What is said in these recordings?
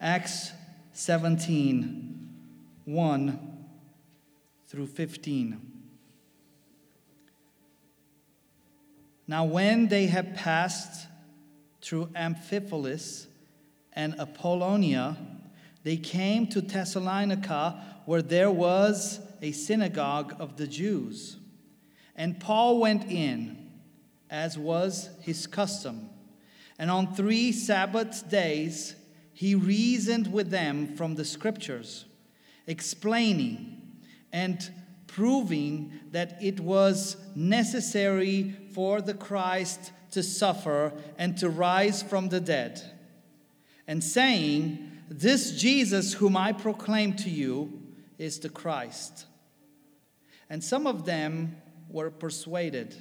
Acts 17 1 through 15. Now, when they had passed through Amphipolis and Apollonia, they came to Thessalonica, where there was a synagogue of the Jews. And Paul went in, as was his custom. And on three Sabbath days, he reasoned with them from the scriptures, explaining and proving that it was necessary for the Christ to suffer and to rise from the dead, and saying, This Jesus whom I proclaim to you is the Christ. And some of them were persuaded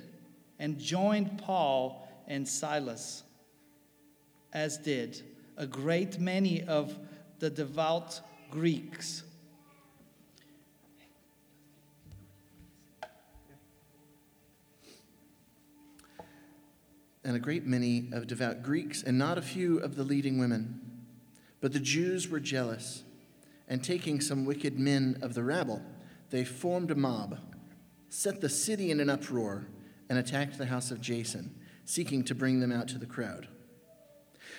and joined Paul and Silas, as did a great many of the devout Greeks. and a great many of devout Greeks, and not a few of the leading women. But the Jews were jealous, and taking some wicked men of the rabble, they formed a mob, set the city in an uproar, and attacked the house of Jason, seeking to bring them out to the crowd.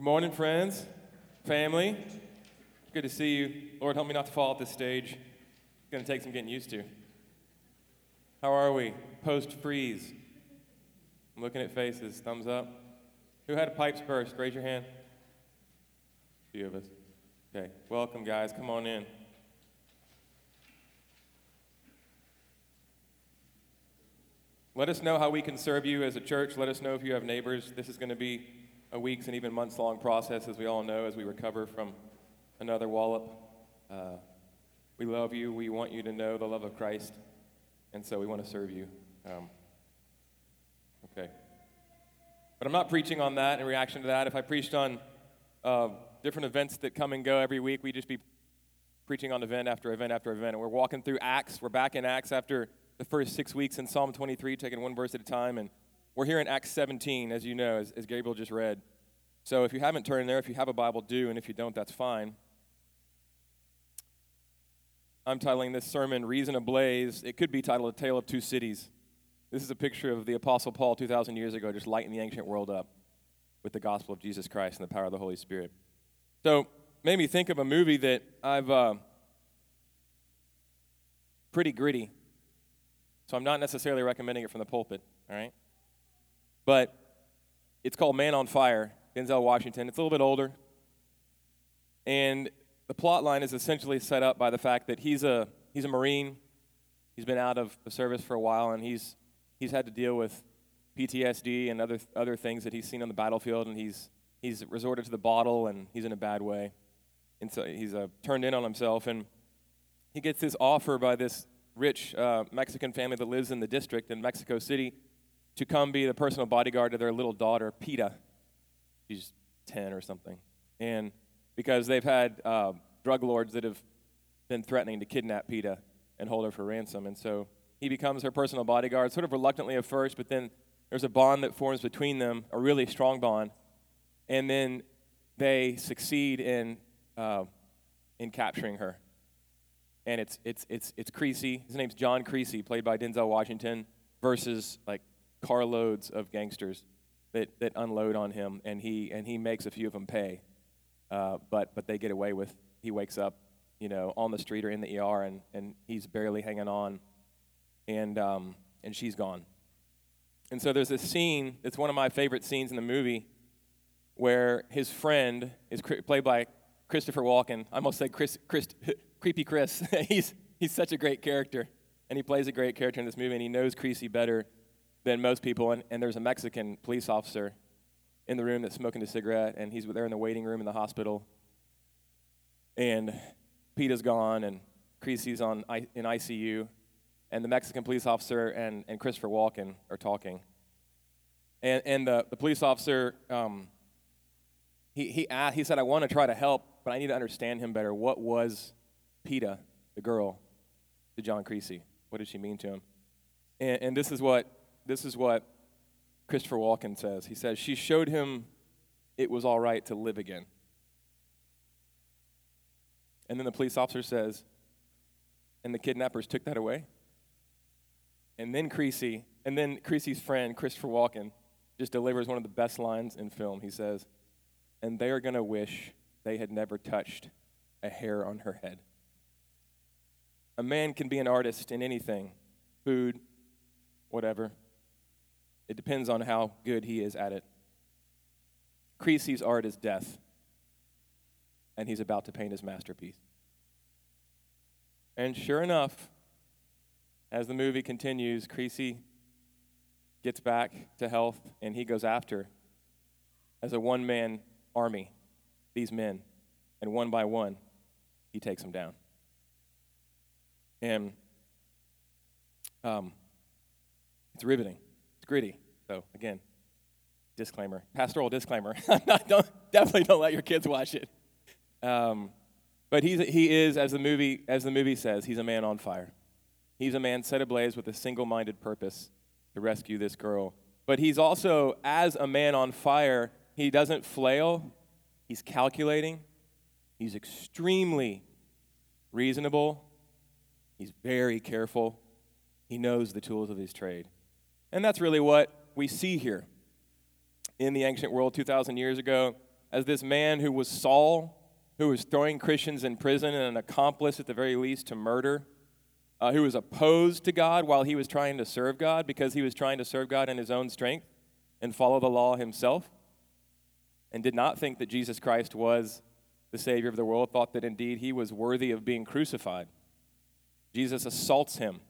Good morning, friends, family. Good to see you. Lord, help me not to fall at this stage. It's going to take some getting used to. How are we? Post freeze. I'm looking at faces. Thumbs up. Who had pipes burst? Raise your hand. A few of us. Okay. Welcome, guys. Come on in. Let us know how we can serve you as a church. Let us know if you have neighbors. This is going to be a weeks and even months long process, as we all know, as we recover from another wallop. Uh, we love you. We want you to know the love of Christ. And so we want to serve you. Um, okay. But I'm not preaching on that in reaction to that. If I preached on uh, different events that come and go every week, we'd just be preaching on event after event after event. And we're walking through Acts. We're back in Acts after the first six weeks in Psalm 23, taking one verse at a time. And we're here in Acts 17, as you know, as, as Gabriel just read. So if you haven't turned there, if you have a Bible, do. And if you don't, that's fine. I'm titling this sermon Reason Ablaze. It could be titled A Tale of Two Cities. This is a picture of the Apostle Paul 2,000 years ago, just lighting the ancient world up with the gospel of Jesus Christ and the power of the Holy Spirit. So, made me think of a movie that I've uh, pretty gritty. So, I'm not necessarily recommending it from the pulpit, all right? But it's called Man on Fire, Denzel Washington. It's a little bit older. And the plot line is essentially set up by the fact that he's a, he's a Marine. He's been out of the service for a while, and he's he's had to deal with PTSD and other, other things that he's seen on the battlefield, and he's, he's resorted to the bottle, and he's in a bad way. And so he's uh, turned in on himself, and he gets this offer by this rich uh, Mexican family that lives in the district in Mexico City to come be the personal bodyguard to their little daughter, Pita. She's 10 or something. And because they've had uh, drug lords that have been threatening to kidnap Pita and hold her for ransom. And so he becomes her personal bodyguard, sort of reluctantly at first, but then there's a bond that forms between them, a really strong bond. And then they succeed in, uh, in capturing her. And it's, it's, it's, it's Creasy. His name's John Creasy, played by Denzel Washington, versus like carloads of gangsters that, that unload on him, and he, and he makes a few of them pay. Uh, but, but they get away with, he wakes up, you know, on the street or in the ER, and, and he's barely hanging on, and, um, and she's gone. And so there's this scene, it's one of my favorite scenes in the movie, where his friend is played by Christopher Walken. I almost said Chris, Chris, Creepy Chris. he's, he's such a great character, and he plays a great character in this movie, and he knows Creasy better than most people. And, and there's a Mexican police officer in the room that's smoking a cigarette, and he's there in the waiting room in the hospital. And Pita's gone, and Creasy's on in ICU, and the Mexican police officer and, and Christopher Walken are talking. And, and the, the police officer, um, he, he, asked, he said, I want to try to help, but I need to understand him better. What was Pita, the girl, to John Creasy? What did she mean to him? And, and this is what this is what Christopher Walken says. He says, She showed him it was all right to live again. And then the police officer says, And the kidnappers took that away? And then Creasy, and then Creasy's friend, Christopher Walken, just delivers one of the best lines in film. He says, And they are going to wish they had never touched a hair on her head. A man can be an artist in anything food, whatever. It depends on how good he is at it. Creasy's art is death, and he's about to paint his masterpiece. And sure enough, as the movie continues, Creasy gets back to health and he goes after, as a one man army, these men. And one by one, he takes them down. And um, it's riveting gritty. So again, disclaimer, pastoral disclaimer. don't, definitely don't let your kids watch it. Um, but he's, he is, as the movie as the movie says, he's a man on fire. He's a man set ablaze with a single-minded purpose to rescue this girl. But he's also, as a man on fire, he doesn't flail. He's calculating. He's extremely reasonable. He's very careful. He knows the tools of his trade. And that's really what we see here in the ancient world 2,000 years ago as this man who was Saul, who was throwing Christians in prison and an accomplice at the very least to murder, uh, who was opposed to God while he was trying to serve God because he was trying to serve God in his own strength and follow the law himself, and did not think that Jesus Christ was the Savior of the world, thought that indeed he was worthy of being crucified. Jesus assaults him.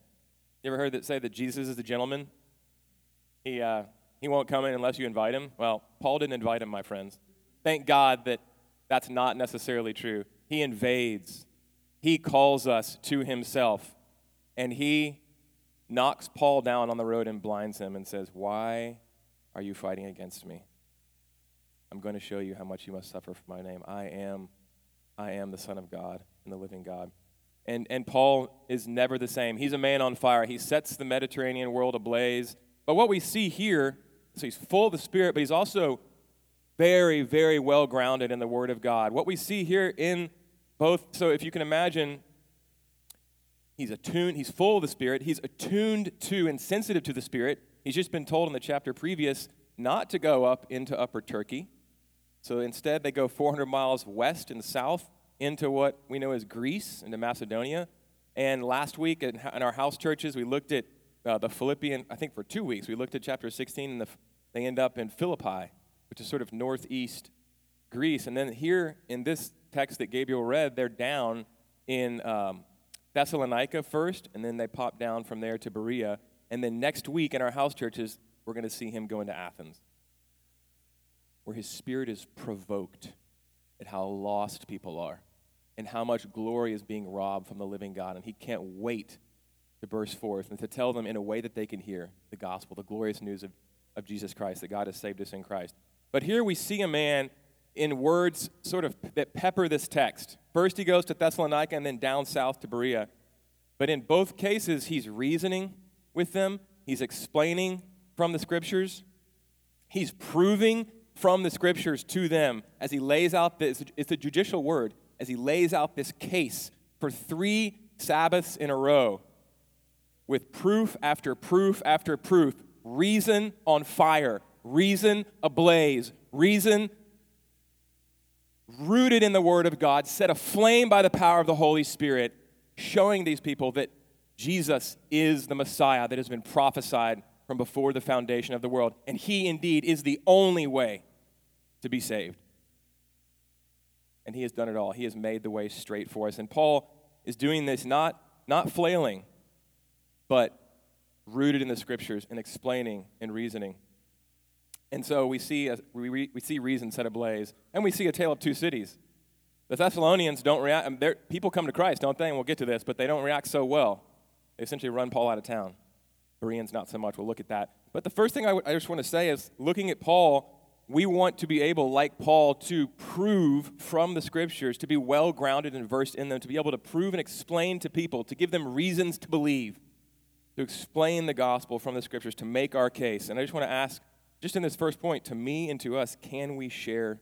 You ever heard that say that Jesus is the gentleman? He, uh, he won't come in unless you invite him. Well, Paul didn't invite him, my friends. Thank God that that's not necessarily true. He invades, he calls us to himself, and he knocks Paul down on the road and blinds him and says, Why are you fighting against me? I'm going to show you how much you must suffer for my name. I am, I am the Son of God and the living God. And, and Paul is never the same. He's a man on fire. He sets the Mediterranean world ablaze. But what we see here, so he's full of the Spirit, but he's also very, very well grounded in the Word of God. What we see here in both, so if you can imagine, he's attuned, he's full of the Spirit, he's attuned to and sensitive to the Spirit. He's just been told in the chapter previous not to go up into upper Turkey. So instead, they go 400 miles west and south into what we know as Greece, into Macedonia. And last week in our house churches, we looked at uh, the Philippian, I think for two weeks, we looked at chapter 16, and the, they end up in Philippi, which is sort of northeast Greece. And then here in this text that Gabriel read, they're down in um, Thessalonica first, and then they pop down from there to Berea. And then next week in our house churches, we're going to see him go into Athens, where his spirit is provoked at how lost people are and how much glory is being robbed from the living God. And he can't wait to burst forth and to tell them in a way that they can hear the gospel, the glorious news of, of Jesus Christ, that God has saved us in Christ. But here we see a man in words sort of that pepper this text. First, he goes to Thessalonica and then down south to Berea. But in both cases, he's reasoning with them, he's explaining from the scriptures, he's proving from the scriptures to them as he lays out this, it's a judicial word, as he lays out this case for three Sabbaths in a row with proof after proof after proof, reason on fire, reason ablaze, reason rooted in the Word of God, set aflame by the power of the Holy Spirit, showing these people that Jesus is the Messiah that has been prophesied from before the foundation of the world. And He indeed is the only way to be saved. And He has done it all. He has made the way straight for us. And Paul is doing this not, not flailing, but rooted in the scriptures and explaining and reasoning. And so we see, a, we, we see reason set ablaze, and we see a tale of two cities. The Thessalonians don't react, people come to Christ, don't they? And we'll get to this, but they don't react so well. They essentially run Paul out of town. Bereans, not so much. We'll look at that. But the first thing I, w- I just want to say is looking at Paul, we want to be able, like Paul, to prove from the scriptures, to be well grounded and versed in them, to be able to prove and explain to people, to give them reasons to believe, to explain the gospel from the scriptures, to make our case. And I just want to ask just in this first point, to me and to us, can we share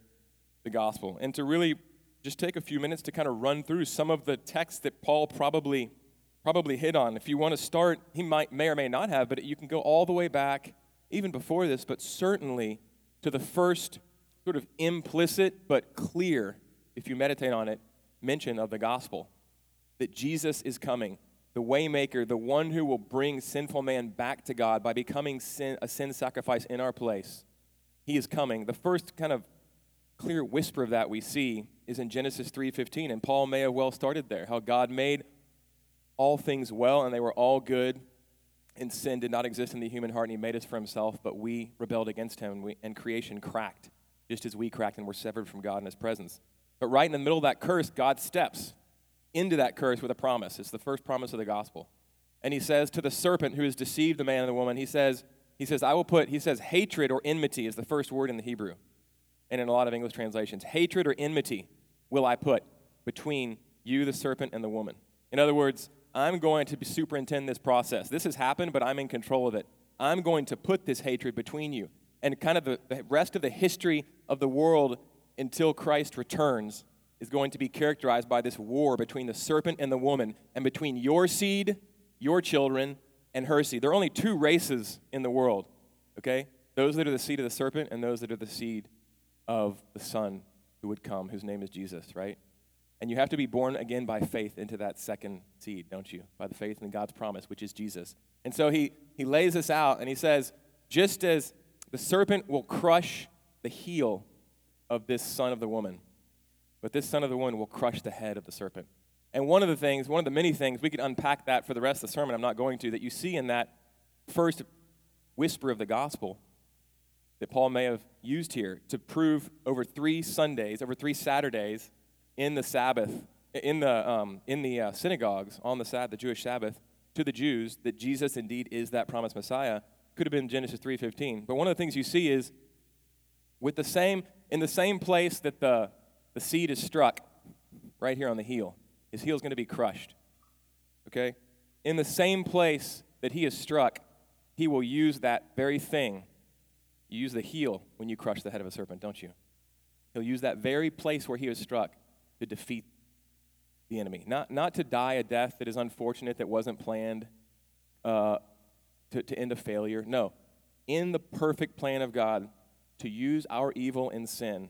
the gospel? And to really just take a few minutes to kind of run through some of the texts that Paul probably probably hit on. If you want to start, he might may or may not have, but you can go all the way back even before this, but certainly to the first sort of implicit but clear, if you meditate on it, mention of the gospel that Jesus is coming the waymaker, the one who will bring sinful man back to God by becoming sin, a sin sacrifice in our place. He is coming. The first kind of clear whisper of that we see is in Genesis 3:15 and Paul may have well started there. How God made all things well and they were all good and sin did not exist in the human heart and he made us for himself, but we rebelled against him and, we, and creation cracked just as we cracked and were severed from God in his presence. But right in the middle of that curse, God steps into that curse with a promise. It's the first promise of the gospel. And he says to the serpent who has deceived the man and the woman, he says, he says, I will put, he says, hatred or enmity is the first word in the Hebrew. And in a lot of English translations, hatred or enmity will I put between you, the serpent, and the woman. In other words, I'm going to superintend this process. This has happened, but I'm in control of it. I'm going to put this hatred between you. And kind of the, rest of the history of the world until Christ returns is going to be characterized by this war between the serpent and the woman, and between your seed, your children, and her seed. There are only two races in the world, okay? Those that are the seed of the serpent and those that are the seed of the Son who would come, whose name is Jesus, right? And you have to be born again by faith into that second seed, don't you? By the faith in God's promise, which is Jesus. And so he, he lays this out and he says, just as the serpent will crush the heel of this son of the woman, but this son of the woman will crush the head of the serpent. And one of the things, one of the many things, we could unpack that for the rest of the sermon, I'm not going to, that you see in that first whisper of the gospel that Paul may have used here to prove over three Sundays, over three Saturdays in the Sabbath, in the, um, in the uh, synagogues on the Sabbath, the Jewish Sabbath, to the Jews that Jesus indeed is that promised Messiah could have been Genesis 3:15. But one of the things you see is with the same in the same place that the the seed is struck right here on the heel. His heel is going to be crushed. Okay? In the same place that he is struck, he will use that very thing. You use the heel when you crush the head of a serpent, don't you? He'll use that very place where he was struck to defeat the enemy. Not, not to die a death that is unfortunate, that wasn't planned, uh, to, to end a failure. No. In the perfect plan of God, to use our evil and sin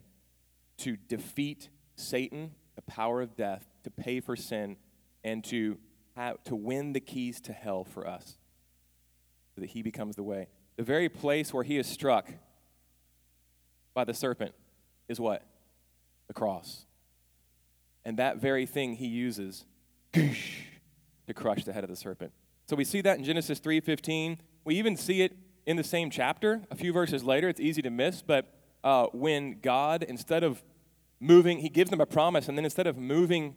to defeat Satan, the power of death, to pay for sin, and to, have, to win the keys to hell for us so that he becomes the way. The very place where he is struck by the serpent is what? The cross. And that very thing he uses to crush the head of the serpent. So we see that in Genesis 3:15. We even see it in the same chapter, a few verses later. It's easy to miss, but uh, when God, instead of moving, he gives them a promise, and then instead of moving,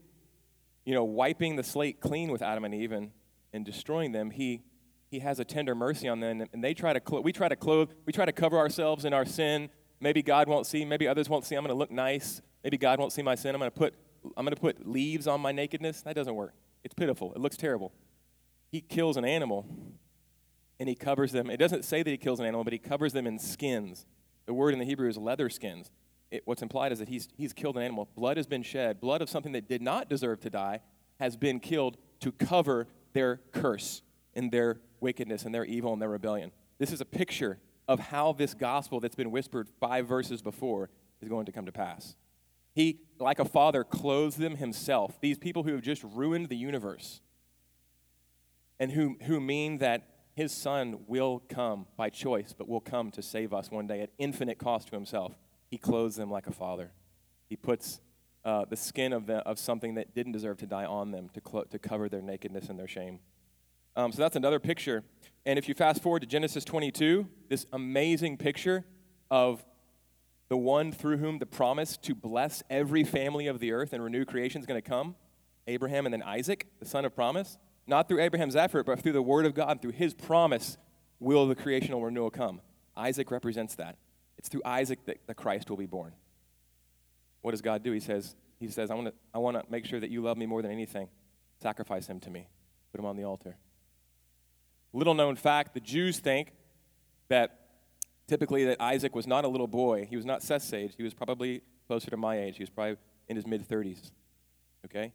you know, wiping the slate clean with Adam and Eve and, and destroying them, he, he has a tender mercy on them, and they try to, clo- we try to clothe, we try to cover ourselves in our sin. Maybe God won't see, maybe others won't see. I'm going to look nice. Maybe God won't see my sin. I'm going to put, I'm going to put leaves on my nakedness. That doesn't work. It's pitiful. It looks terrible. he kills an animal and he covers them. It doesn't say that he kills an animal, but he covers them in skins. The word in the Hebrew is leather skins. It, what's implied is that he's, he's killed an animal. Blood has been shed. Blood of something that did not deserve to die has been killed to cover their curse and their wickedness and their evil and their rebellion. This is a picture of how this gospel that's been whispered five verses before is going to come to pass. He, like a father, clothes them himself. These people who have just ruined the universe and who, who mean that his son will come by choice, but will come to save us one day at infinite cost to himself. He clothes them like a father. He puts uh, the skin of, the, of something that didn't deserve to die on them to, clo- to cover their nakedness and their shame. Um, so that's another picture. And if you fast forward to Genesis 22, this amazing picture of the one through whom the promise to bless every family of the earth and renew creation is going to come Abraham and then Isaac, the son of promise. Not through Abraham's effort, but through the word of God, through his promise, will the creational renewal come. Isaac represents that. It's through Isaac that the Christ will be born. What does God do? He says, he says I want to I want to make sure that you love me more than anything. Sacrifice him to me. Put him on the altar. Little known fact, the Jews think that typically that Isaac was not a little boy. He was not Seth's age. He was probably closer to my age. He was probably in his mid 30s. Okay?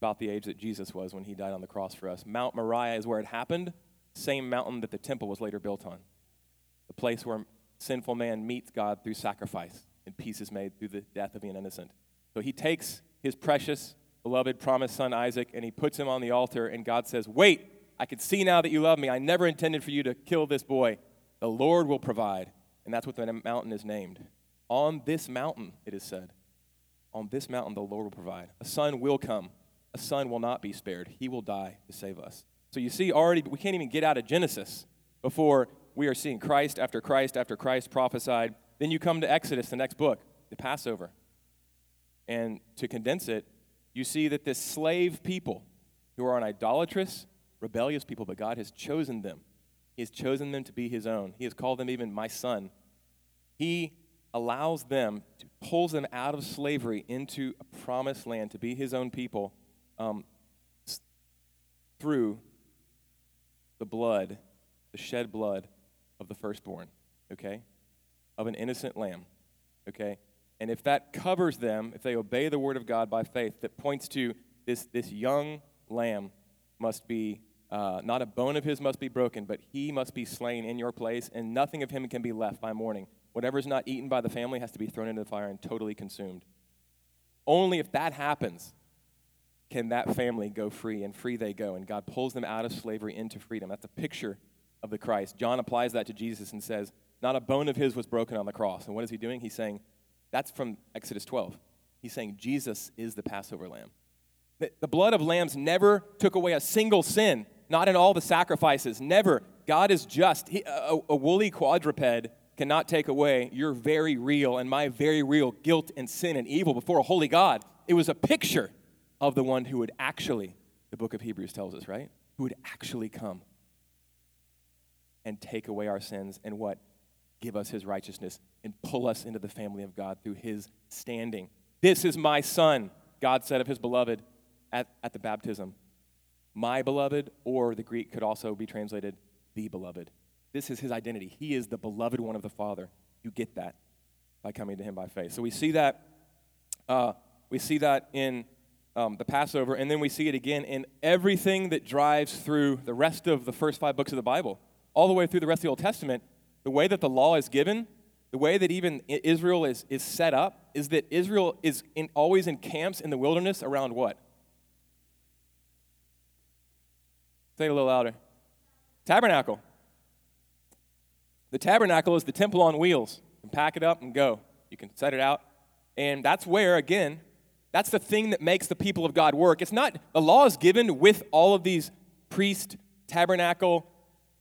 About the age that Jesus was when he died on the cross for us. Mount Moriah is where it happened, same mountain that the temple was later built on. The place where sinful man meets God through sacrifice and peace is made through the death of an innocent. So he takes his precious, beloved, promised son Isaac and he puts him on the altar, and God says, Wait, I can see now that you love me. I never intended for you to kill this boy. The Lord will provide. And that's what the mountain is named. On this mountain, it is said, on this mountain, the Lord will provide. A son will come. Son will not be spared. He will die to save us. So you see, already, we can't even get out of Genesis before we are seeing Christ after Christ after Christ prophesied. Then you come to Exodus, the next book, the Passover. And to condense it, you see that this slave people who are an idolatrous, rebellious people, but God has chosen them. He has chosen them to be His own. He has called them even my son. He allows them, to, pulls them out of slavery into a promised land to be His own people um, through the blood, the shed blood of the firstborn, okay? Of an innocent lamb, okay? And if that covers them, if they obey the word of God by faith, that points to this, this young lamb must be uh, not a bone of his must be broken, but he must be slain in your place, and nothing of him can be left by morning. Whatever is not eaten by the family has to be thrown into the fire and totally consumed. Only if that happens can that family go free, and free they go. And God pulls them out of slavery into freedom. That's a picture of the Christ. John applies that to Jesus and says, Not a bone of his was broken on the cross. And what is he doing? He's saying, That's from Exodus 12. He's saying, Jesus is the Passover lamb. The blood of lambs never took away a single sin not in all the sacrifices. Never. God is just. He, a, a woolly quadruped cannot take away your very real and my very real guilt and sin and evil before a holy God. It was a picture of the one who would actually, the book of Hebrews tells us, right? Who would actually come and take away our sins and what? Give us his righteousness and pull us into the family of God through his standing. This is my son, God said of his beloved at, at the baptism my beloved, or the Greek could also be translated the beloved. This is his identity. He is the beloved one of the Father. You get that by coming to him by faith. So we see that. Uh, we see that in um, the Passover, and then we see it again in everything that drives through the rest of the first five books of the Bible, all the way through the rest of the Old Testament. The way that the law is given, the way that even Israel is, is set up, is that Israel is in, always in camps in the wilderness around what? Say it a little louder. Tabernacle. The tabernacle is the temple on wheels. You can pack it up and go. You can set it out. And that's where, again, that's the thing that makes the people of God work. It's not, the law is given with all of these priest, tabernacle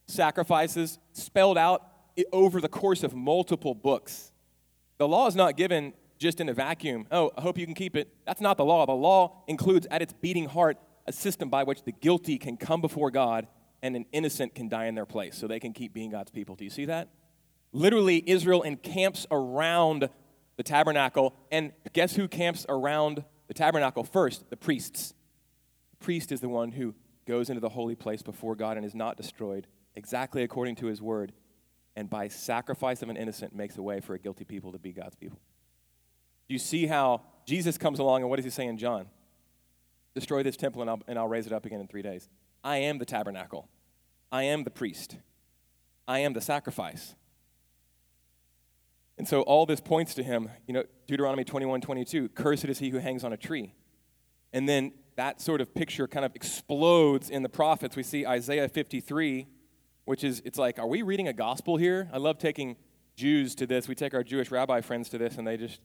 sacrifices spelled out over the course of multiple books. The law is not given just in a vacuum. Oh, I hope you can keep it. That's not the law. The law includes at its beating heart a system by which the guilty can come before God and an innocent can die in their place so they can keep being God's people. Do you see that? Literally, Israel encamps around the tabernacle, and guess who camps around the tabernacle first? The priests. The priest is the one who goes into the holy place before God and is not destroyed, exactly according to his word, and by sacrifice of an innocent makes a way for a guilty people to be God's people. Do you see how Jesus comes along and what does he say in John? Destroy this temple and I'll, and I'll raise it up again in three days. I am the tabernacle. I am the priest. I am the sacrifice. And so all this points to him, you know, Deuteronomy 21 22, cursed is he who hangs on a tree. And then that sort of picture kind of explodes in the prophets. We see Isaiah 53, which is, it's like, are we reading a gospel here? I love taking Jews to this. We take our Jewish rabbi friends to this, and they just,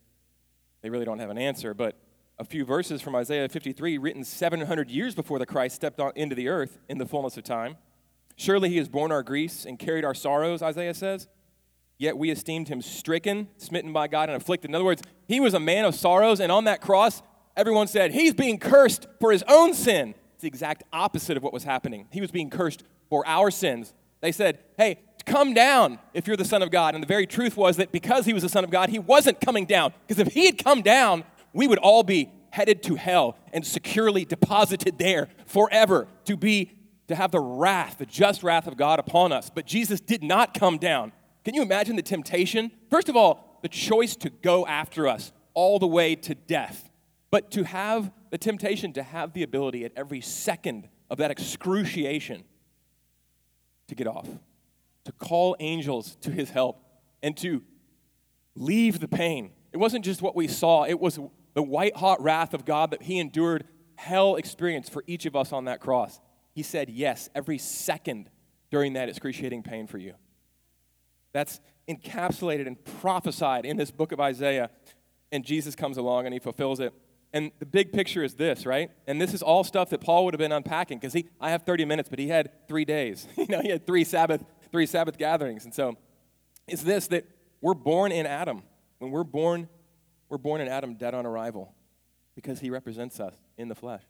they really don't have an answer. But a few verses from Isaiah 53, written 700 years before the Christ stepped on, into the earth in the fullness of time. Surely he has borne our griefs and carried our sorrows, Isaiah says. Yet we esteemed him stricken, smitten by God, and afflicted. In other words, he was a man of sorrows, and on that cross, everyone said, He's being cursed for his own sin. It's the exact opposite of what was happening. He was being cursed for our sins. They said, Hey, come down if you're the Son of God. And the very truth was that because he was the Son of God, he wasn't coming down. Because if he had come down, we would all be headed to hell and securely deposited there forever to be to have the wrath, the just wrath of God upon us. But Jesus did not come down. Can you imagine the temptation? First of all, the choice to go after us all the way to death, but to have the temptation to have the ability at every second of that excruciation to get off, to call angels to his help, and to leave the pain. It wasn't just what we saw, it was the white hot wrath of God that he endured hell experience for each of us on that cross. He said yes every second during that excruciating pain for you. That's encapsulated and prophesied in this book of Isaiah. And Jesus comes along and he fulfills it. And the big picture is this, right? And this is all stuff that Paul would have been unpacking because he I have 30 minutes, but he had three days. you know, he had three Sabbath, three Sabbath gatherings. And so it's this that we're born in Adam. When we're born, we're born in Adam dead on arrival because he represents us in the flesh.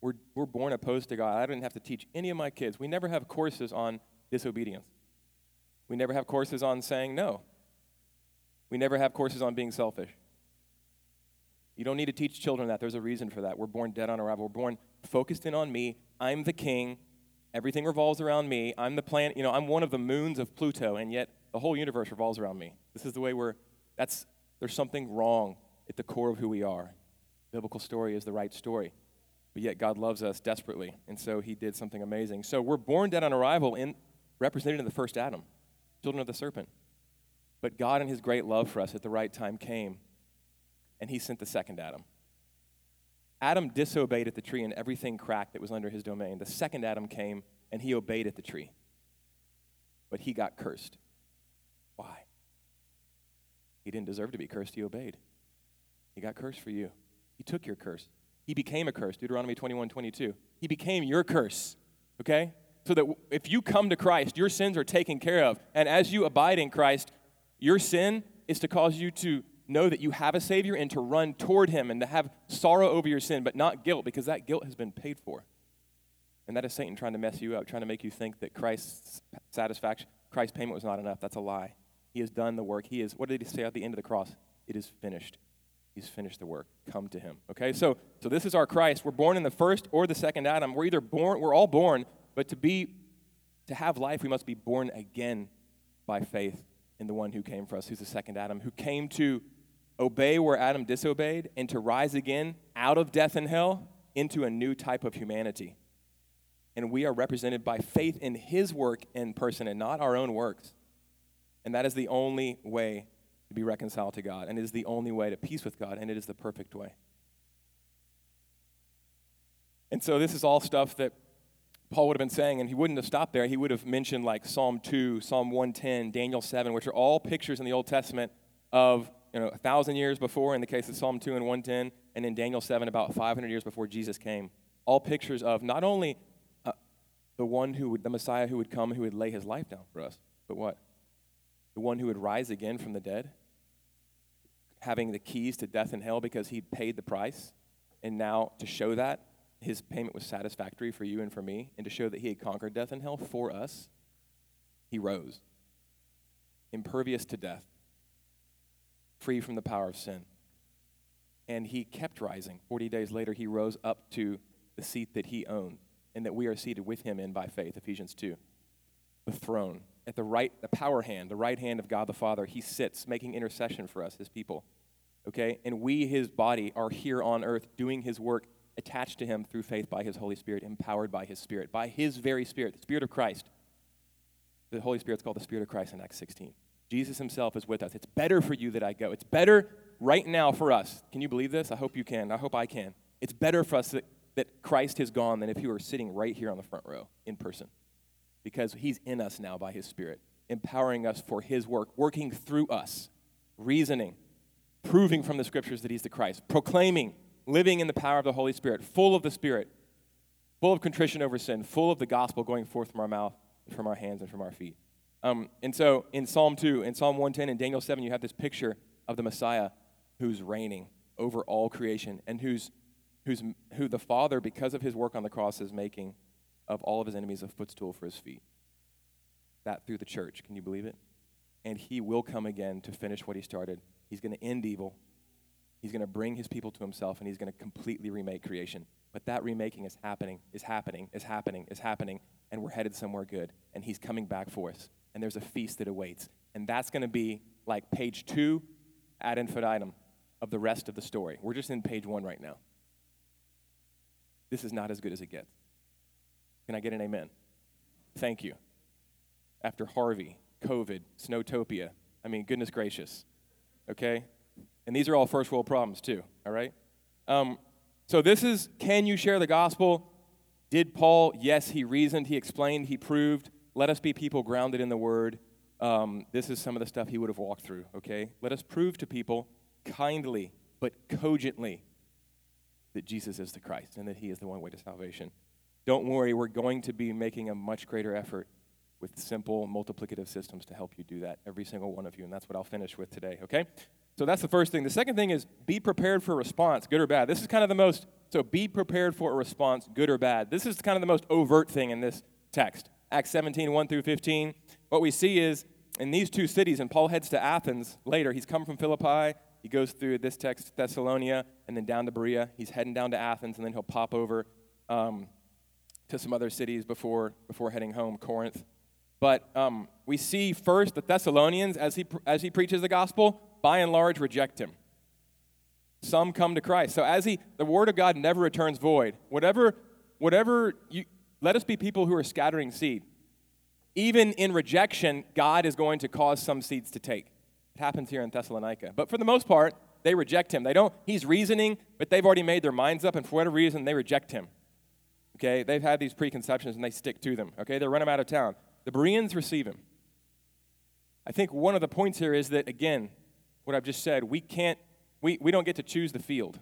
We're, we're born opposed to God. I didn't have to teach any of my kids. We never have courses on disobedience. We never have courses on saying no. We never have courses on being selfish. You don't need to teach children that. There's a reason for that. We're born dead on arrival. We're born focused in on me. I'm the king. Everything revolves around me. I'm the planet. You know, I'm one of the moons of Pluto, and yet the whole universe revolves around me. This is the way we're. That's there's something wrong at the core of who we are. The biblical story is the right story, but yet God loves us desperately, and so He did something amazing. So we're born dead on arrival, in represented in the first Adam children of the serpent. But God, in his great love for us at the right time, came and he sent the second Adam. Adam disobeyed at the tree and everything cracked that was under his domain. The second Adam came and he obeyed at the tree. But he got cursed. Why? He didn't deserve to be cursed, he obeyed. He got cursed for you. He took your curse. He became a curse. Deuteronomy 21 22. He became your curse. Okay? So that if you come to Christ, your sins are taken care of. And as you abide in Christ, your sin is to cause you to know that you have a Savior and to run toward Him and to have sorrow over your sin, but not guilt, because that guilt has been paid for. And that is Satan trying to mess you up, trying to make you think that Christ's satisfaction, Christ's payment was not enough. That's a lie. He has done the work. He is, what did he say at the end of the cross? It is finished. He's finished the work. Come to him. Okay? So so this is our Christ. We're born in the first or the second Adam. We're either born, we're all born but to be to have life, we must be born again by faith in the one who came for us, who's the second Adam, who came to obey where Adam disobeyed and to rise again out of death and hell into a new type of humanity. And we are represented by faith in his work in person and not our own works. And that is the only way to be reconciled to God, and it is the only way to peace with God, and it is the perfect way. And so, this is all stuff that Paul would have been saying, and he wouldn't have stopped there. He would have mentioned like Psalm 2, Psalm 110, Daniel 7, which are all pictures in the Old Testament of you know, a thousand years before in the case of Psalm 2 and 110, and in Daniel 7, about 500 years before Jesus came. All pictures of not only uh, the one who would, the Messiah who would come, who would lay his life down for us, but what? The one who would rise again from the dead, having the keys to death and hell because he'd paid the price. And now to show that, his payment was satisfactory for you and for me, and to show that he had conquered death and hell for us, he rose, impervious to death, free from the power of sin. And he kept rising. 40 days later, he rose up to the seat that he owned and that we are seated with him in by faith, Ephesians 2. The throne, at the right, the power hand, the right hand of God the Father, he sits making intercession for us, his people. Okay? And we, his body, are here on earth doing his work attached to him through faith by his Holy Spirit, empowered by his Spirit, by his very Spirit, the Spirit of Christ. The Holy Spirit's called the Spirit of Christ in Acts 16. Jesus himself is with us. It's better for you that I go. It's better right now for us. Can you believe this? I hope you can. I hope I can. It's better for us that, that Christ has gone than if he were sitting right here on the front row in person. Because he's in us now by his Spirit, empowering us for his work, working through us, reasoning, proving from the scriptures that he's the Christ, proclaiming living in the power of the Holy Spirit, full of the Spirit, full of contrition over sin, full of the gospel going forth from our mouth, from our hands, and from our feet. Um, and so in Psalm 2, in Psalm 110, and Daniel 7, you have this picture of the Messiah who's reigning over all creation and who's, who's, who the Father, because of his work on the cross, is making of all of his enemies a footstool for his feet. That through the church. Can you believe it? And he will come again to finish what he started. He's going to end evil He's going to bring his people to himself and he's going to completely remake creation. But that remaking is happening, is happening, is happening, is happening, and we're headed somewhere good. And he's coming back for us. And there's a feast that awaits. And that's going to be like page two ad infinitum of the rest of the story. We're just in page one right now. This is not as good as it gets. Can I get an amen? Thank you. After Harvey, COVID, Snowtopia, I mean, goodness gracious. Okay? And these are all first world problems, too, all right? Um, so, this is can you share the gospel? Did Paul? Yes, he reasoned, he explained, he proved. Let us be people grounded in the word. Um, this is some of the stuff he would have walked through, okay? Let us prove to people kindly but cogently that Jesus is the Christ and that he is the one way to salvation. Don't worry, we're going to be making a much greater effort with simple multiplicative systems to help you do that, every single one of you. And that's what I'll finish with today, okay? So that's the first thing. The second thing is be prepared for a response, good or bad. This is kind of the most, so be prepared for a response, good or bad. This is kind of the most overt thing in this text. Acts 17, 1 through 15. What we see is in these two cities, and Paul heads to Athens later. He's come from Philippi. He goes through this text, Thessalonica, and then down to Berea. He's heading down to Athens, and then he'll pop over um, to some other cities before, before heading home, Corinth. But um, we see first the Thessalonians, as he, as he preaches the gospel, by and large reject him. Some come to Christ. So as he, the word of God never returns void. Whatever, whatever you, let us be people who are scattering seed. Even in rejection, God is going to cause some seeds to take. It happens here in Thessalonica. But for the most part, they reject him. They don't, he's reasoning, but they've already made their minds up, and for whatever reason, they reject him. Okay, they've had these preconceptions and they stick to them. Okay, they run him out of town. The Bereans receive him. I think one of the points here is that, again, what I've just said, we can't, we, we don't get to choose the field.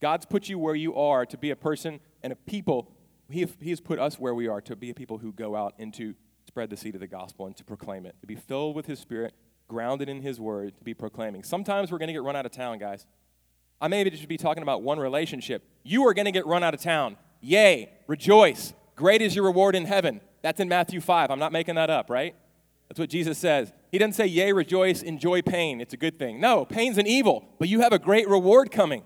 God's put you where you are to be a person and a people. He, he has put us where we are to be a people who go out and to spread the seed of the gospel and to proclaim it, to be filled with His Spirit, grounded in His word, to be proclaiming. Sometimes we're going to get run out of town, guys. I maybe just be talking about one relationship. You are going to get run out of town. Yay, rejoice. Great is your reward in heaven. That's in Matthew 5. I'm not making that up, right? That's what Jesus says. He doesn't say, Yea, rejoice, enjoy pain. It's a good thing. No, pain's an evil, but you have a great reward coming.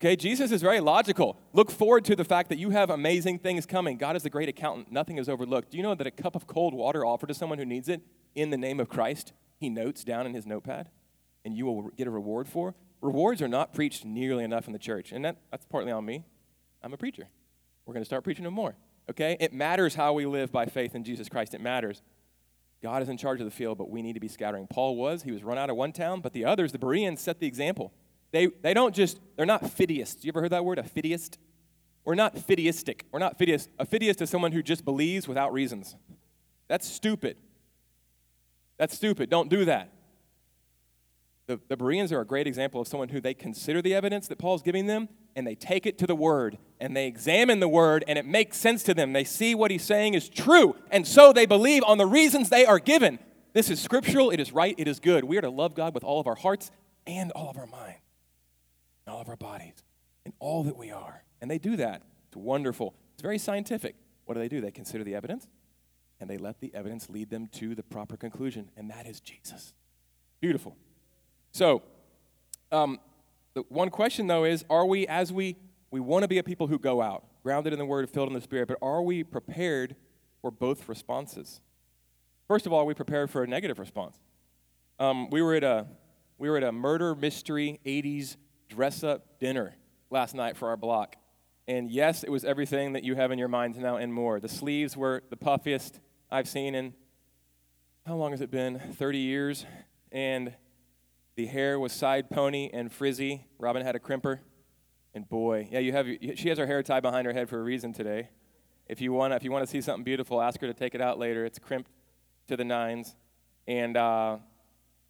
Okay, Jesus is very logical. Look forward to the fact that you have amazing things coming. God is the great accountant. Nothing is overlooked. Do you know that a cup of cold water offered to someone who needs it in the name of Christ, he notes down in his notepad, and you will get a reward for? Rewards are not preached nearly enough in the church, and that, that's partly on me. I'm a preacher. We're going to start preaching them more. Okay? It matters how we live by faith in Jesus Christ. It matters. God is in charge of the field, but we need to be scattering. Paul was, he was run out of one town, but the others, the Bereans, set the example. They, they don't just, they're not fideists. You ever heard that word, a fideist? We're not fideistic. We're not fideist. A fideist is someone who just believes without reasons. That's stupid. That's stupid. Don't do that. The, the Bereans are a great example of someone who they consider the evidence that Paul's giving them and they take it to the Word and they examine the Word and it makes sense to them. They see what he's saying is true and so they believe on the reasons they are given. This is scriptural, it is right, it is good. We are to love God with all of our hearts and all of our mind, and all of our bodies, and all that we are. And they do that. It's wonderful. It's very scientific. What do they do? They consider the evidence and they let the evidence lead them to the proper conclusion, and that is Jesus. Beautiful. So, um, the one question though is are we, as we, we want to be a people who go out, grounded in the Word, filled in the Spirit, but are we prepared for both responses? First of all, are we prepared for a negative response? Um, we, were at a, we were at a murder mystery 80s dress up dinner last night for our block. And yes, it was everything that you have in your minds now and more. The sleeves were the puffiest I've seen in, how long has it been? 30 years. And the hair was side pony and frizzy. Robin had a crimper. And boy, yeah, you have, she has her hair tied behind her head for a reason today. If you want, if you want to see something beautiful, ask her to take it out later. It's crimped to the nines, and uh,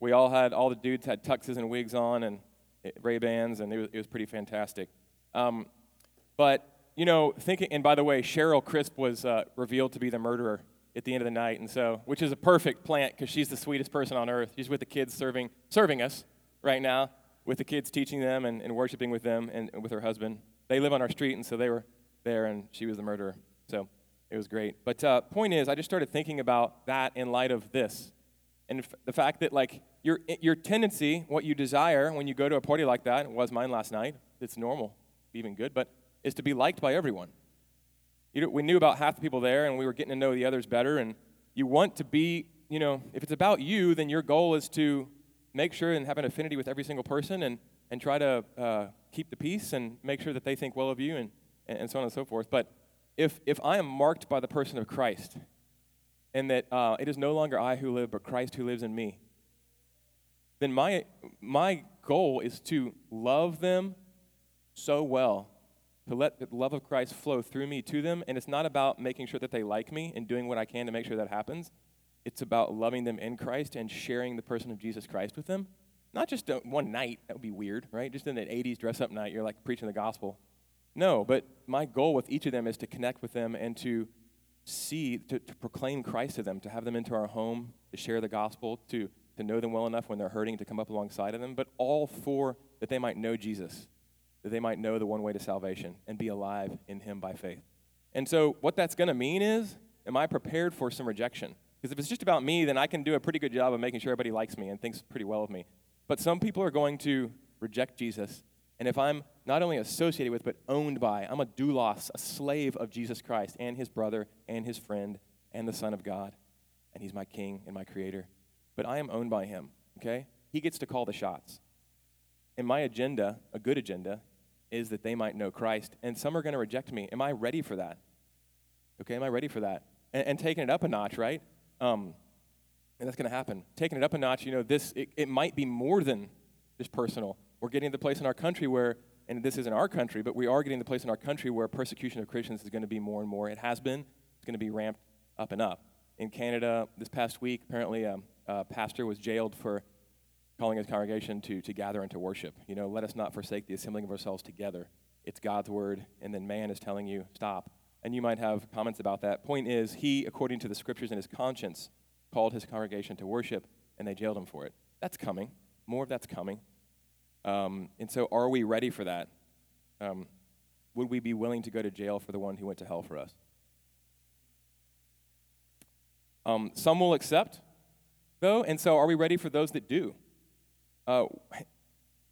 we all had all the dudes had tuxes and wigs on and Ray Bans, and it was, it was pretty fantastic. Um, but you know, thinking, and by the way, Cheryl Crisp was uh, revealed to be the murderer at the end of the night, and so, which is a perfect plant because she's the sweetest person on earth. She's with the kids serving, serving us right now, with the kids teaching them and, and worshiping with them and, with her husband. They live on our street, and so they were there, and she was the murderer. So it was great. But uh, point is, I just started thinking about that in light of this, and f- the fact that like your your tendency, what you desire when you go to a party like that, was mine last night. It's normal, even good, but is to be liked by everyone. You know, we knew about half the people there, and we were getting to know the others better. And you want to be, you know, if it's about you, then your goal is to make sure and have an affinity with every single person, and and try to uh, keep the peace and make sure that they think well of you, and and so on and so forth. But if, if I am marked by the person of Christ, and that uh, it is no longer I who live, but Christ who lives in me, then my, my goal is to love them so well, to let the love of Christ flow through me to them. And it's not about making sure that they like me and doing what I can to make sure that happens. It's about loving them in Christ and sharing the person of Jesus Christ with them. Not just one night, that would be weird, right? Just in an 80s dress up night, you're like preaching the gospel. No, but my goal with each of them is to connect with them and to see, to, to proclaim Christ to them, to have them into our home, to share the gospel, to, to know them well enough when they're hurting to come up alongside of them, but all for that they might know Jesus, that they might know the one way to salvation and be alive in Him by faith. And so, what that's going to mean is, am I prepared for some rejection? Because if it's just about me, then I can do a pretty good job of making sure everybody likes me and thinks pretty well of me. But some people are going to reject Jesus and if I'm not only associated with, but owned by, I'm a doulos, a slave of Jesus Christ and his brother and his friend and the Son of God. And he's my king and my creator. But I am owned by him, okay? He gets to call the shots. And my agenda, a good agenda, is that they might know Christ. And some are going to reject me. Am I ready for that? Okay, am I ready for that? And, and taking it up a notch, right? Um, and that's going to happen. Taking it up a notch, you know, this, it, it might be more than just personal. We're getting to the place in our country where, and this isn't our country, but we are getting to the place in our country where persecution of Christians is going to be more and more. It has been. It's going to be ramped up and up. In Canada, this past week, apparently a, a pastor was jailed for calling his congregation to, to gather and to worship. You know, let us not forsake the assembling of ourselves together. It's God's word, and then man is telling you, stop. And you might have comments about that. Point is, he, according to the scriptures and his conscience, called his congregation to worship, and they jailed him for it. That's coming. More of that's coming. Um, and so, are we ready for that? Um, would we be willing to go to jail for the one who went to hell for us? Um, some will accept, though, and so are we ready for those that do? Uh,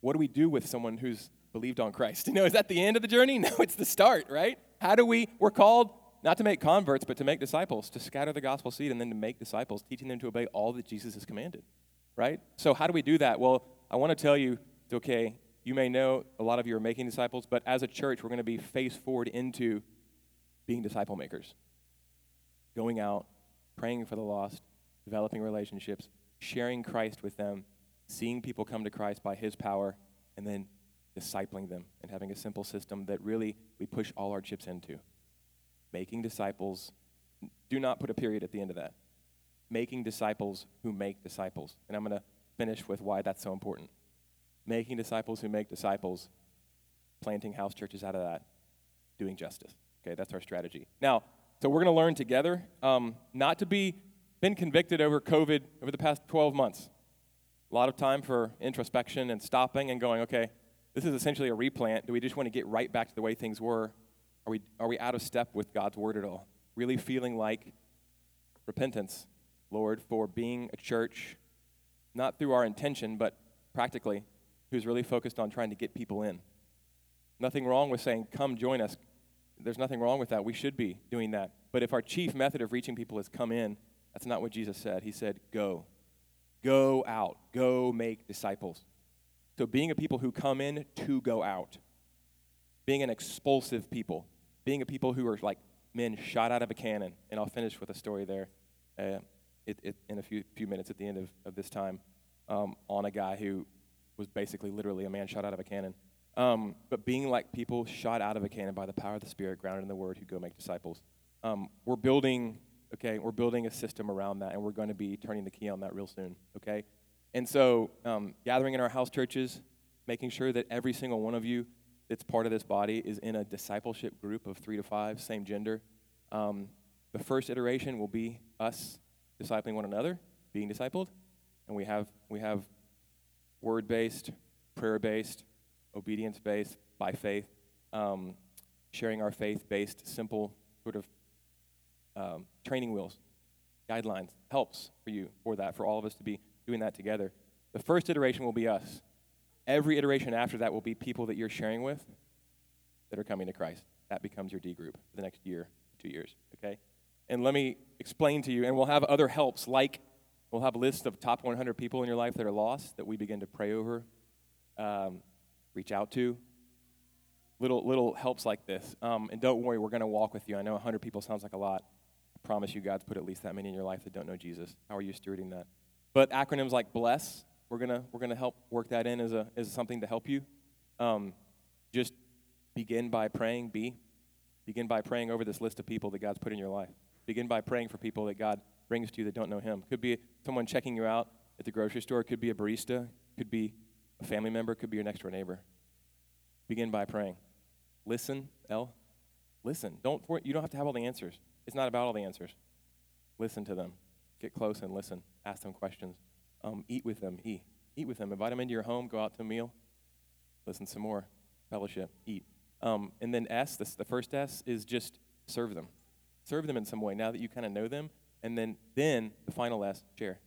what do we do with someone who's believed on Christ? You know, is that the end of the journey? No, it's the start, right? How do we, we're called not to make converts, but to make disciples, to scatter the gospel seed and then to make disciples, teaching them to obey all that Jesus has commanded, right? So, how do we do that? Well, I want to tell you okay. You may know a lot of you are making disciples, but as a church, we're going to be face forward into being disciple makers. Going out, praying for the lost, developing relationships, sharing Christ with them, seeing people come to Christ by his power, and then discipling them and having a simple system that really we push all our chips into. Making disciples, do not put a period at the end of that. Making disciples who make disciples. And I'm going to finish with why that's so important making disciples who make disciples, planting house churches out of that, doing justice. Okay, that's our strategy. Now, so we're going to learn together um, not to be been convicted over COVID over the past 12 months. A lot of time for introspection and stopping and going, okay, this is essentially a replant. Do we just want to get right back to the way things were? Are we, are we out of step with God's word at all? Really feeling like repentance, Lord, for being a church, not through our intention, but practically who's really focused on trying to get people in. Nothing wrong with saying, come join us. there's nothing wrong with that. We should be doing that. But if our chief method of reaching people is come in, that's not what Jesus said. He said, go. Go out. Go make disciples. So being a people who come in to go out, being an expulsive people, being a people who are like men shot out of a cannon. And I'll finish with a story there uh, it, it, in a few, few minutes at the end of, of this time um, on a guy who was basically literally a man shot out of a cannon. Um, but being like people shot out of a cannon by the power of the Spirit, grounded in the Word, who go make disciples. Um, we're building, okay, we're building a system around that, and we're going to be turning the key on that real soon, okay? And so, um, gathering in our house churches, making sure that every single one of you that's part of this body is in a discipleship group of three to five, same gender. Um, the first iteration will be us discipling one another, being discipled, and we have we have word based, prayer based, obedience based, by faith, um, sharing our faith based, simple sort of um, training wheels, guidelines, helps for you for that, for all of us to be doing that together. The first iteration will be us. Every iteration after that will be people that you're sharing with that are coming to Christ. That becomes your D group for the next year, two years, okay? And let me explain to you, and we'll have other helps like we'll have a list of top 100 people in your life that are lost that we begin to pray over, um, reach out to. Little, little helps like this. Um, and don't worry, we're going to walk with you. I know 100 people sounds like a lot. Promise you, God's put at least that many in your life that don't know Jesus. How are you stewarding that? But acronyms like BLESS, we're gonna we're gonna help work that in as a as something to help you. Um, just begin by praying. B, begin by praying over this list of people that God's put in your life. Begin by praying for people that God brings to you that don't know Him. Could be someone checking you out at the grocery store. Could be a barista. Could be a family member. Could be your next door neighbor. Begin by praying. Listen, L. Listen. Don't you don't have to have all the answers. It's not about all the answers. Listen to them. Get close and listen. Ask them questions. Um, eat with them. Eat. Eat with them. Invite them into your home. Go out to a meal. Listen some more. Fellowship. Eat. Um, and then S, the first S, is just serve them. Serve them in some way now that you kind of know them. And then, then the final S, share.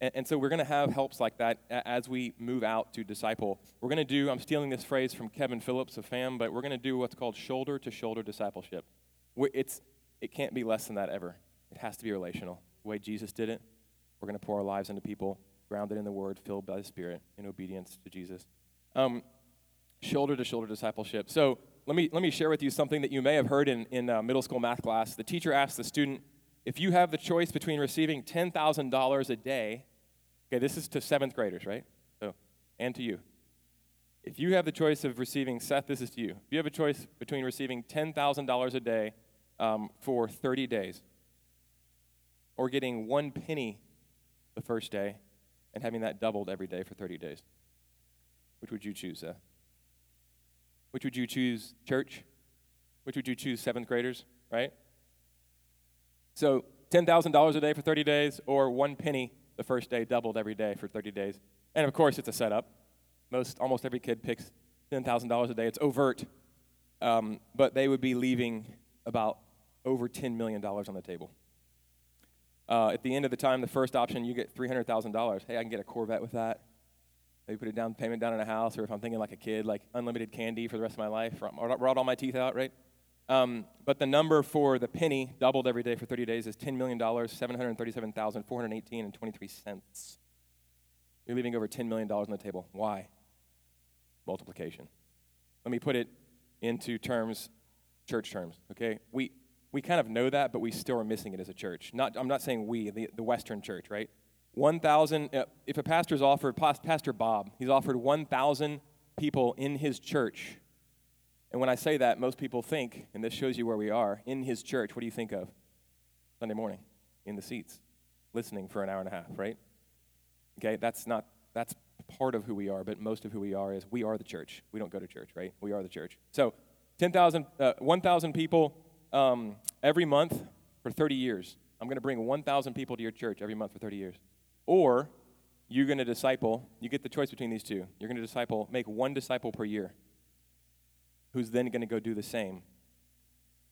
And, and so we're going to have helps like that as we move out to disciple. We're going to do, I'm stealing this phrase from Kevin Phillips of FAM, but we're going to do what's called shoulder to shoulder discipleship. It's, it can't be less than that ever. It has to be relational. The way Jesus did it, we're going to pour our lives into people, grounded in the Word, filled by the Spirit, in obedience to Jesus. Um, shoulder to shoulder discipleship. So let me, let me share with you something that you may have heard in, in uh, middle school math class. The teacher asked the student, if you have the choice between receiving $10,000 a day, okay, this is to seventh graders, right? So, and to you. If you have the choice of receiving, Seth, this is to you. If you have a choice between receiving $10,000 a day um, for 30 days, or getting one penny the first day and having that doubled every day for 30 days, which would you choose, Seth? Which would you choose, church? Which would you choose, seventh graders, right? So $10,000 a day for 30 days, or one penny the first day, doubled every day for 30 days. And of course, it's a setup. Most, almost every kid picks $10,000 a day. It's overt. Um, but they would be leaving about over $10 million on the table. Uh, at the end of the time, the first option, you get $300,000. Hey, I can get a Corvette with that. Maybe put a down payment down in a house, or if I'm thinking like a kid, like unlimited candy for the rest of my life, rot all my teeth out, right? Um, but the number for the penny, doubled every day for 30 days, is $10 million, 737,418 and 23 cents. You're leaving over $10 million on the table. Why? Multiplication. Let me put it into terms, church terms, okay? We, we kind of know that, but we still are missing it as a church. Not, I'm not saying we, the, the Western church, right? 1,000, uh, if a pastor's offered, Pastor Bob, he's offered 1,000 people in his church. And when I say that, most people think, and this shows you where we are, in his church, what do you think of? Sunday morning, in the seats, listening for an hour and a half, right? Okay, that's not, that's part of who we are, but most of who we are is we are the church. We don't go to church, right? We are the church. So 10,000, uh, 1,000 people um, every month for 30 years. I'm going to bring 1,000 people to your church every month for 30 years. Or you're going to disciple, you get the choice between these two. You're going to disciple, make one disciple per year, who's then going to go do the same.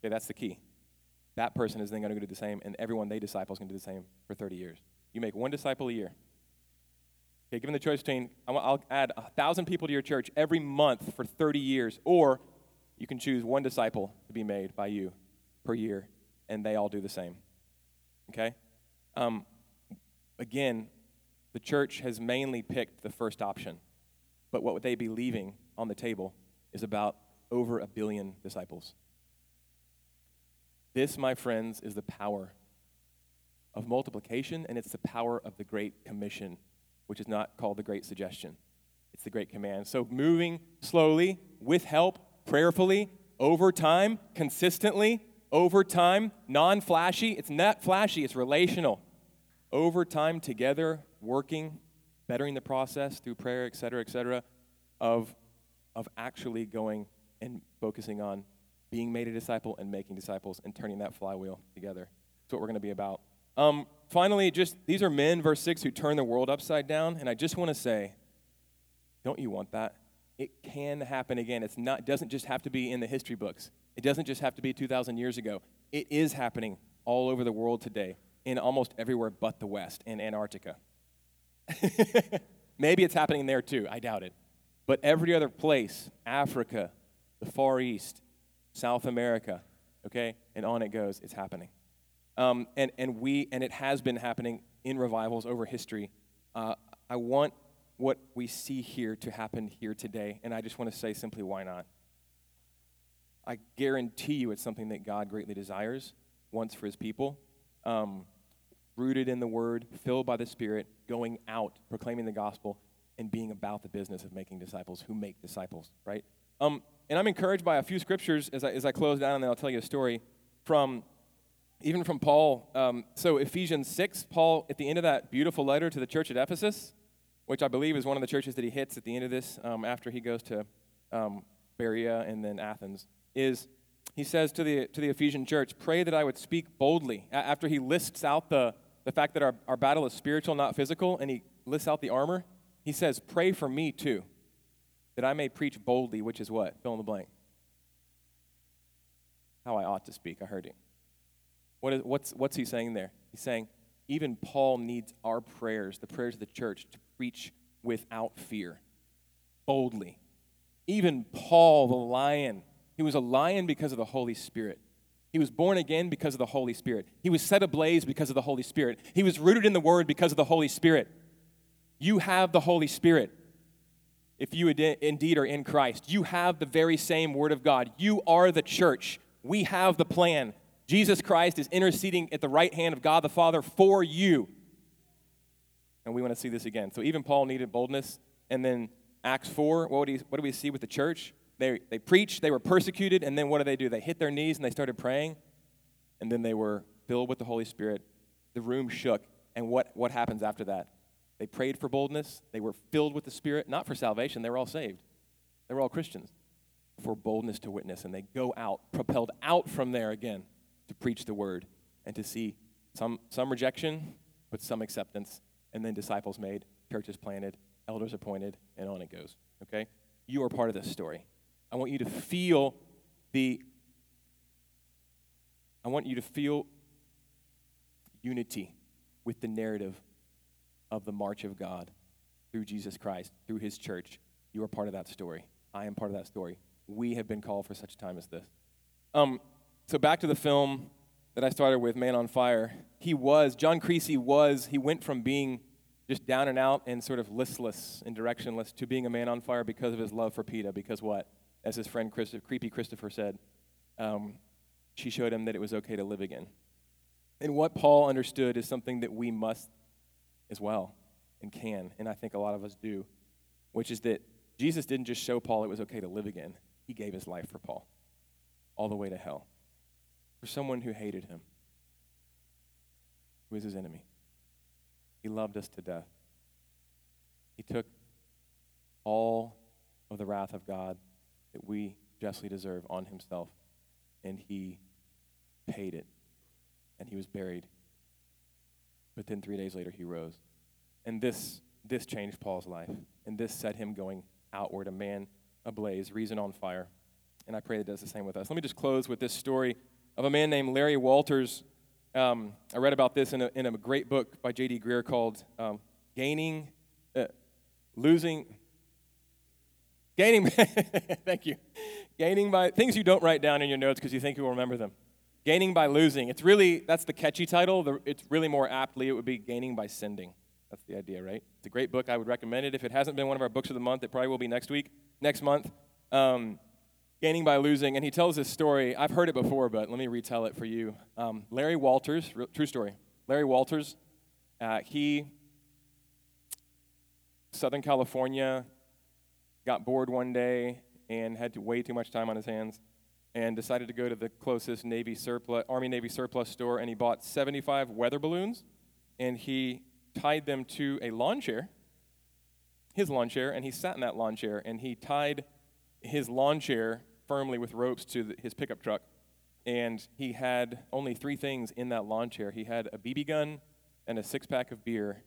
Okay, that's the key. That person is then going to go do the same, and everyone they disciple is going to do the same for 30 years. You make one disciple a year. Okay, given the choice between, I'll add a thousand people to your church every month for 30 years, or You can choose one disciple to be made by you per year, and they all do the same. Okay? Um, again, the church has mainly picked the first option, but what would they be leaving on the table is about over a billion disciples. This, my friends, is the power of multiplication, and it's the power of the Great Commission, which is not called the Great Suggestion. It's the Great Command. So, moving slowly, with help, prayerfully, over time, consistently, over time, non flashy. It's not flashy, it's relational. Over time, together, working, bettering the process through prayer, et cetera, et cetera, of, of actually going and focusing on being made a disciple and making disciples and turning that flywheel together. That's what we're going to be about. Um, finally, just these are men, verse 6, who turn the world upside down. And I just want to say, don't you want that? It can happen again. It's not, doesn't just have to be in the history books, it doesn't just have to be 2,000 years ago. It is happening all over the world today, in almost everywhere but the West, in Antarctica. Maybe it's happening there too. I doubt it. But every other place, Africa, the Far East, South America, okay, and on it goes. It's happening, um, and and we and it has been happening in revivals over history. Uh, I want what we see here to happen here today, and I just want to say simply, why not? I guarantee you, it's something that God greatly desires, wants for His people. Um, rooted in the Word, filled by the Spirit, going out, proclaiming the gospel, and being about the business of making disciples who make disciples, right? Um, and I'm encouraged by a few scriptures as I, as I close down, and then I'll tell you a story from even from Paul. Um, so, Ephesians 6, Paul, at the end of that beautiful letter to the church at Ephesus, which I believe is one of the churches that he hits at the end of this um, after he goes to um, Berea and then Athens, is he says to the, to the Ephesian church, Pray that I would speak boldly. After he lists out the, the fact that our, our battle is spiritual, not physical, and he lists out the armor, he says, Pray for me too that I may preach boldly, which is what? Fill in the blank. How I ought to speak. I heard you. What is, what's, what's he saying there? He's saying, even Paul needs our prayers, the prayers of the church, to preach without fear, boldly. Even Paul, the lion, he was a lion because of the Holy Spirit. He was born again because of the Holy Spirit. He was set ablaze because of the Holy Spirit. He was rooted in the Word because of the Holy Spirit. You have the Holy Spirit if you indeed are in Christ. You have the very same Word of God. You are the church. We have the plan. Jesus Christ is interceding at the right hand of God the Father for you. And we want to see this again. So even Paul needed boldness. And then Acts 4, what you, what do we see with the church? They, they preached, they were persecuted, and then what do they do? They hit their knees and they started praying. And then they were filled with the Holy Spirit. The room shook. And what, what happens after that? They prayed for boldness. They were filled with the Spirit, not for salvation. They were all saved. They were all Christians. For boldness to witness. And they go out, propelled out from there again to preach the word and to see some, some rejection, but some acceptance. And then disciples made, churches planted, elders appointed, and on it goes. Okay? You are part of this story. I want you to feel the I want you to feel unity with the narrative of the march of God through Jesus Christ, through his church. You are part of that story. I am part of that story. We have been called for such a time as this. Um, so back to the film that I started with, Man on Fire. He was, John Creasy was, he went from being just down and out and sort of listless and directionless to being a man on fire because of his love for Pita. Because what? As his friend Creepy Christopher said, um, she showed him that it was okay to live again. And what Paul understood is something that we must as well and can, and I think a lot of us do, which is that Jesus didn't just show Paul it was okay to live again, he gave his life for Paul all the way to hell for someone who hated him, who was his enemy. He loved us to death. He took all of the wrath of God that we justly deserve on himself, and he paid it, and he was buried but then three days later, he rose. And this, this changed Paul's life. And this set him going outward, a man ablaze, reason on fire. And I pray that it does the same with us. Let me just close with this story of a man named Larry Walters. Um, I read about this in a, in a great book by J.D. Greear called um, Gaining, uh, Losing, Gaining, thank you. Gaining by things you don't write down in your notes because you think you will remember them. Gaining by losing. It's really, that's the catchy title. It's really more aptly, it would be Gaining by Sending. That's the idea, right? It's a great book. I would recommend it. If it hasn't been one of our books of the month, it probably will be next week, next month. Um, Gaining by Losing. And he tells this story. I've heard it before, but let me retell it for you. Um, Larry Walters, true story. Larry Walters, uh, he, Southern California, got bored one day and had way too much time on his hands and decided to go to the closest Navy surplus, Army Navy surplus store and he bought 75 weather balloons and he tied them to a lawn chair, his lawn chair, and he sat in that lawn chair and he tied his lawn chair firmly with ropes to the, his pickup truck. And he had only three things in that lawn chair. He had a BB gun and a six pack of beer.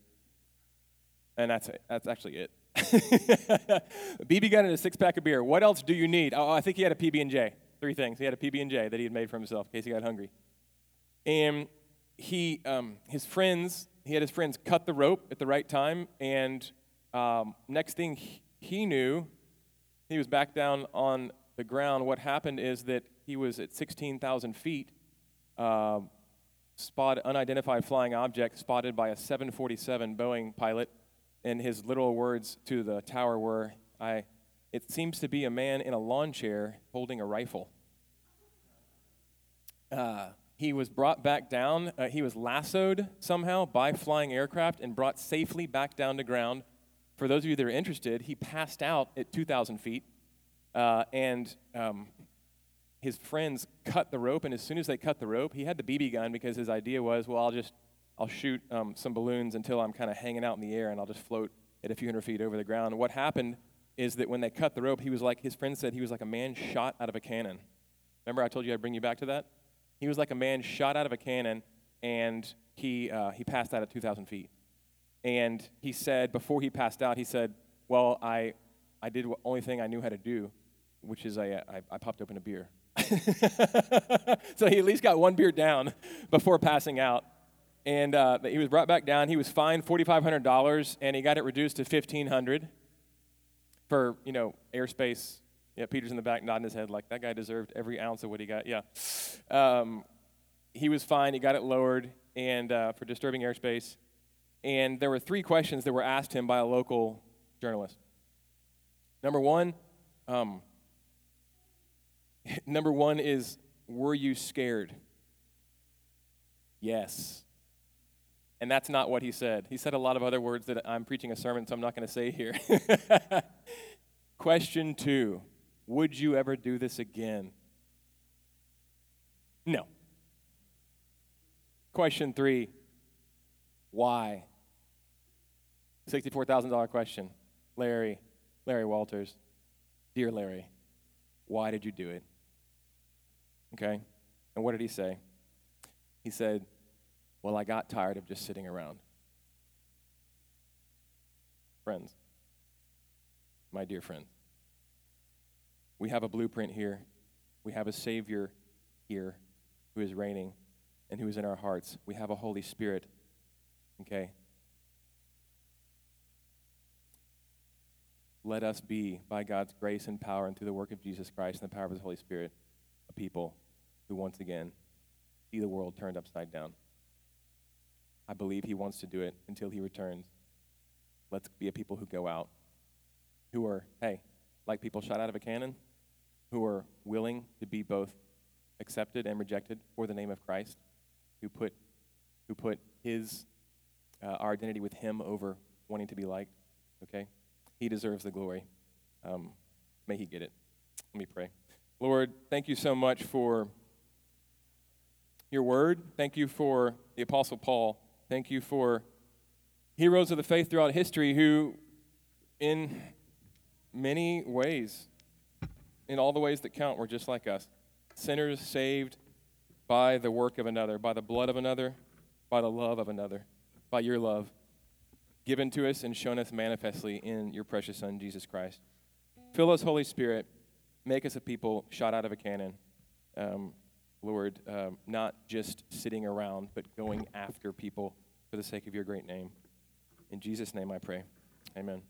And that's it. That's actually it. BB gun and a six pack of beer. What else do you need? Oh, I think he had a PB and J. Three things. He had a PB and J that he had made for himself in case he got hungry. And he, um, his friends, he had his friends cut the rope at the right time. And um, next thing he knew, he was back down on the ground. What happened is that he was at 16,000 feet. Uh, spot unidentified flying object spotted by a 747 Boeing pilot and his literal words to the tower were, I, it seems to be a man in a lawn chair holding a rifle. Uh, he was brought back down. Uh, he was lassoed somehow by flying aircraft and brought safely back down to ground. For those of you that are interested, he passed out at 2,000 feet, uh, and um, his friends cut the rope. And as soon as they cut the rope, he had the BB gun because his idea was, well, I'll just I'll shoot um, some balloons until I'm kind of hanging out in the air and I'll just float at a few hundred feet over the ground. What happened is that when they cut the rope, he was like, his friend said he was like a man shot out of a cannon. Remember, I told you I'd bring you back to that? He was like a man shot out of a cannon and he, uh, he passed out at 2,000 feet. And he said, before he passed out, he said, Well, I, I did the only thing I knew how to do, which is I, I, I popped open a beer. so he at least got one beer down before passing out and uh, he was brought back down. He was fined $4,500, and he got it reduced to 1500 for, you know, airspace. Yeah, Peter's in the back nodding his head like that guy deserved every ounce of what he got. Yeah. Um, he was fined. He got it lowered and uh, for disturbing airspace. And there were three questions that were asked him by a local journalist. Number one, um, number one is, were you scared? Yes. And that's not what he said. He said a lot of other words that I'm preaching a sermon, so I'm not going to say here. Question two Would you ever do this again? No. Question three Why? $64,000 question. Larry, Larry Walters, dear Larry, why did you do it? Okay? And what did he say? He said, well, I got tired of just sitting around. Friends, my dear friends, we have a blueprint here. We have a Savior here who is reigning and who is in our hearts. We have a Holy Spirit. Okay? Let us be, by God's grace and power and through the work of Jesus Christ and the power of His Holy Spirit, a people who once again see the world turned upside down. I believe he wants to do it until he returns. Let's be a people who go out, who are, hey, like people shot out of a cannon, who are willing to be both accepted and rejected for the name of Christ, who put, who put his, uh, our identity with him over wanting to be liked, okay? He deserves the glory. Um, may he get it. Let me pray. Lord, thank you so much for your word. Thank you for the Apostle Paul. Thank you for heroes of the faith throughout history who, in many ways, in all the ways that count, were just like us sinners saved by the work of another, by the blood of another, by the love of another, by your love given to us and shown us manifestly in your precious Son, Jesus Christ. Fill us, Holy Spirit. Make us a people shot out of a cannon. Um, Lord, um, not just sitting around, but going after people for the sake of your great name. In Jesus' name I pray. Amen.